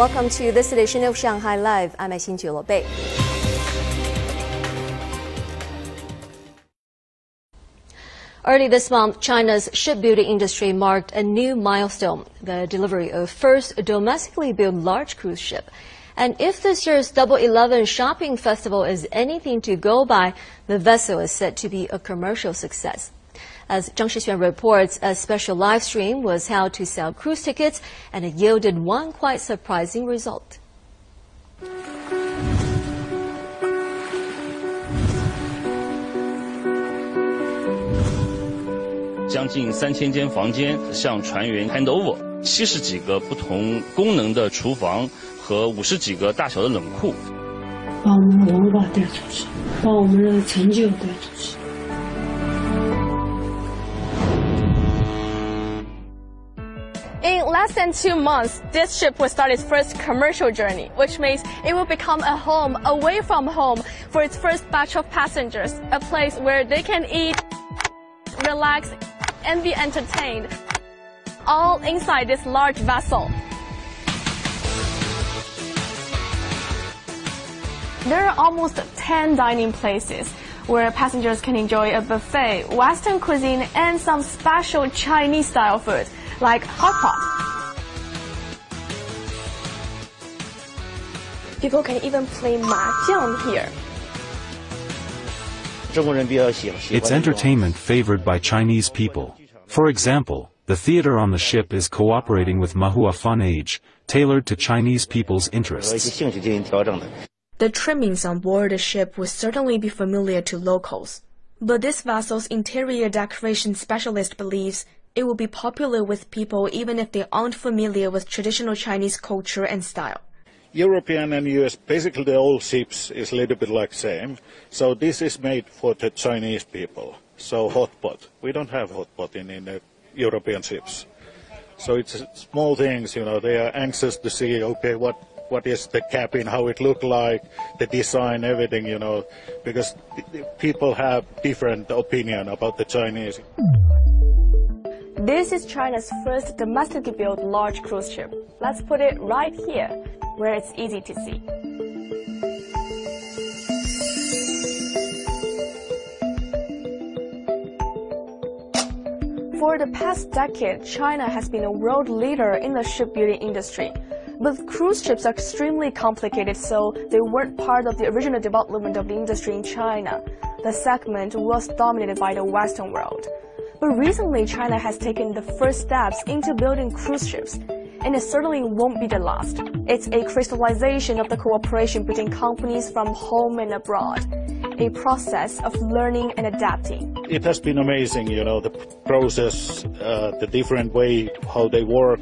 Welcome to this edition of Shanghai Live. I'm Xin Bei. Early this month, China's shipbuilding industry marked a new milestone, the delivery of first domestically built large cruise ship. And if this year's Double Eleven shopping festival is anything to go by, the vessel is said to be a commercial success. As Zhang Shixuan reports, a special live stream was held to sell cruise tickets, and it yielded one quite surprising result. 将近三千间房间向船员 hand over，七十几个不同功能的厨房和五十几个大小的冷库，把我们的文化带出去，把我们的成就带出去。 In less than two months, this ship will start its first commercial journey, which means it will become a home away from home for its first batch of passengers, a place where they can eat, relax, and be entertained, all inside this large vessel. There are almost 10 dining places where passengers can enjoy a buffet, Western cuisine, and some special Chinese style food like hot pot. People can even play mahjong here. It's entertainment favored by Chinese people. For example, the theater on the ship is cooperating with Mahua Fun Age, tailored to Chinese people's interests. The trimmings on board the ship will certainly be familiar to locals. But this vessel's interior decoration specialist believes it will be popular with people even if they aren't familiar with traditional Chinese culture and style. European and US, basically the old ships is a little bit like same. So this is made for the Chinese people. So hot pot. We don't have hot pot in, in the European ships. So it's uh, small things, you know, they are anxious to see, okay, what, what is the cabin, how it look like, the design, everything, you know, because people have different opinion about the Chinese. This is China's first domestically built large cruise ship. Let's put it right here, where it's easy to see. For the past decade, China has been a world leader in the shipbuilding industry. But cruise ships are extremely complicated, so they weren't part of the original development of the industry in China. The segment was dominated by the Western world. But recently, China has taken the first steps into building cruise ships, and it certainly won't be the last. It's a crystallization of the cooperation between companies from home and abroad, a process of learning and adapting. It has been amazing, you know, the process, uh, the different way how they work,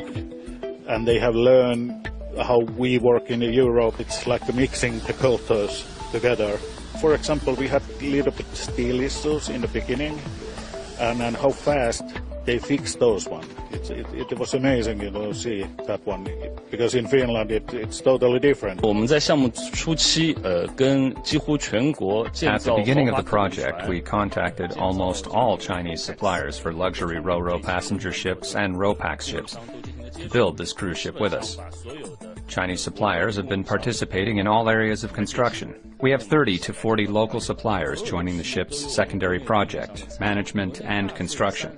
and they have learned how we work in Europe. It's like mixing the cultures together. For example, we had little bit steel issues in the beginning, and, and how fast they fixed those ones. It, it, it was amazing, you know, see that one because in Finland it, it's totally different. At the beginning of the project, we contacted almost all Chinese suppliers for luxury ro-ro passenger ships and ro-pax ships to build this cruise ship with us. Chinese suppliers have been participating in all areas of construction. We have 30 to 40 local suppliers joining the ship's secondary project, management, and construction.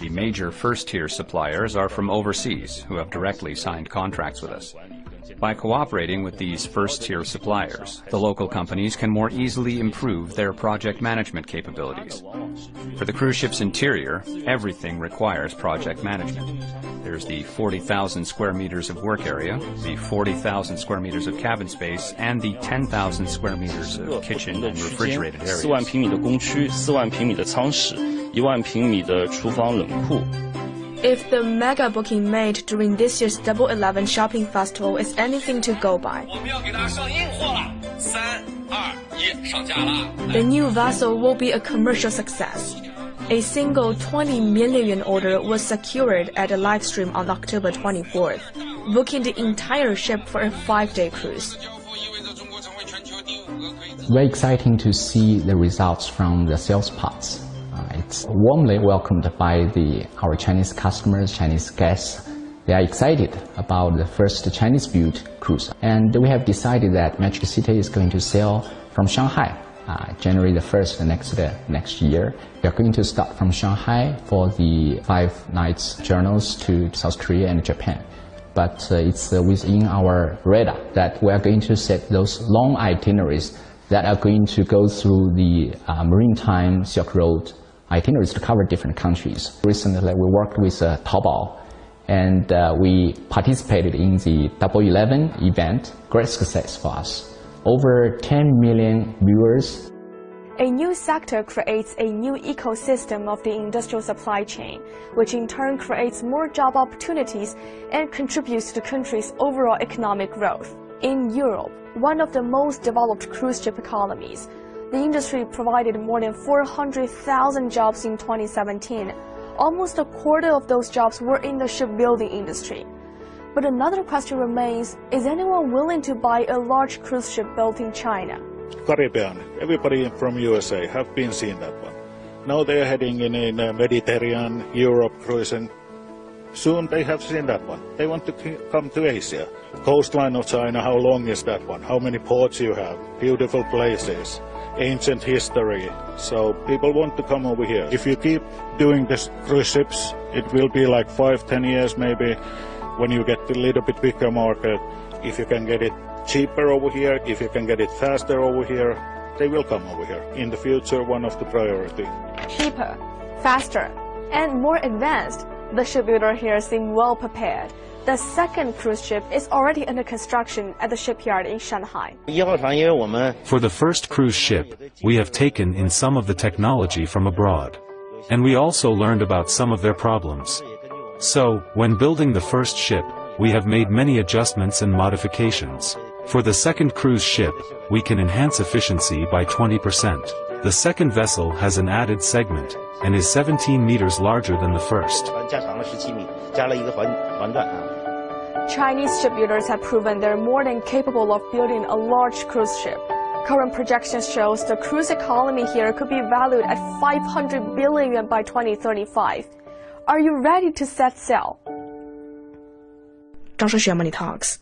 The major first-tier suppliers are from overseas, who have directly signed contracts with us. By cooperating with these first-tier suppliers, the local companies can more easily improve their project management capabilities. For the cruise ship's interior, everything requires project management. There's the 40,000 square meters of work area, the 40,000 square meters of cabin space, and the 10,000 square meters of kitchen 的 and 区间 refrigerated，四万 areas. 平米的工区，四万平米的仓室，一万平米的厨房冷库。 If the mega booking made during this year's Double Eleven Shopping Festival is anything to go by, the new vessel will be a commercial success. A single 20 million order was secured at a live stream on October 24th, booking the entire ship for a five day cruise. Very exciting to see the results from the sales parts. Warmly welcomed by the, our Chinese customers, Chinese guests, They are excited about the first Chinese-built cruise, and we have decided that Magic City is going to sail from Shanghai uh, January the 1st next, uh, next year. We are going to start from Shanghai for the five nights journeys to South Korea and Japan. But uh, it's within our radar that we are going to set those long itineraries that are going to go through the uh, maritime Silk Road itineraries to cover different countries. Recently, we worked with uh, Taobao and uh, we participated in the Double Eleven event. Great success for us over 10 million viewers. A new sector creates a new ecosystem of the industrial supply chain, which in turn creates more job opportunities and contributes to the country's overall economic growth. In Europe, one of the most developed cruise ship economies, the industry provided more than 400,000 jobs in 2017. Almost a quarter of those jobs were in the shipbuilding industry. But another question remains, is anyone willing to buy a large cruise ship built in China? Caribbean, everybody from USA have been seeing that one. Now they are heading in, in uh, Mediterranean, Europe cruising. Soon they have seen that one. They want to come to Asia. Coastline of China, how long is that one? How many ports you have? Beautiful places, ancient history. So people want to come over here. If you keep doing this cruise ships, it will be like five, ten years maybe when you get a little bit bigger market, if you can get it cheaper over here, if you can get it faster over here, they will come over here. In the future, one of the priority. Cheaper, faster, and more advanced. The shipbuilder here seem well prepared. The second cruise ship is already under construction at the shipyard in Shanghai. For the first cruise ship, we have taken in some of the technology from abroad. And we also learned about some of their problems. So, when building the first ship, we have made many adjustments and modifications. For the second cruise ship, we can enhance efficiency by 20%. The second vessel has an added segment, and is 17 meters larger than the first. Chinese shipbuilders have proven they're more than capable of building a large cruise ship. Current projections shows the cruise economy here could be valued at 500 billion by 2035. Are you ready to set sail? Zhang Money Talks.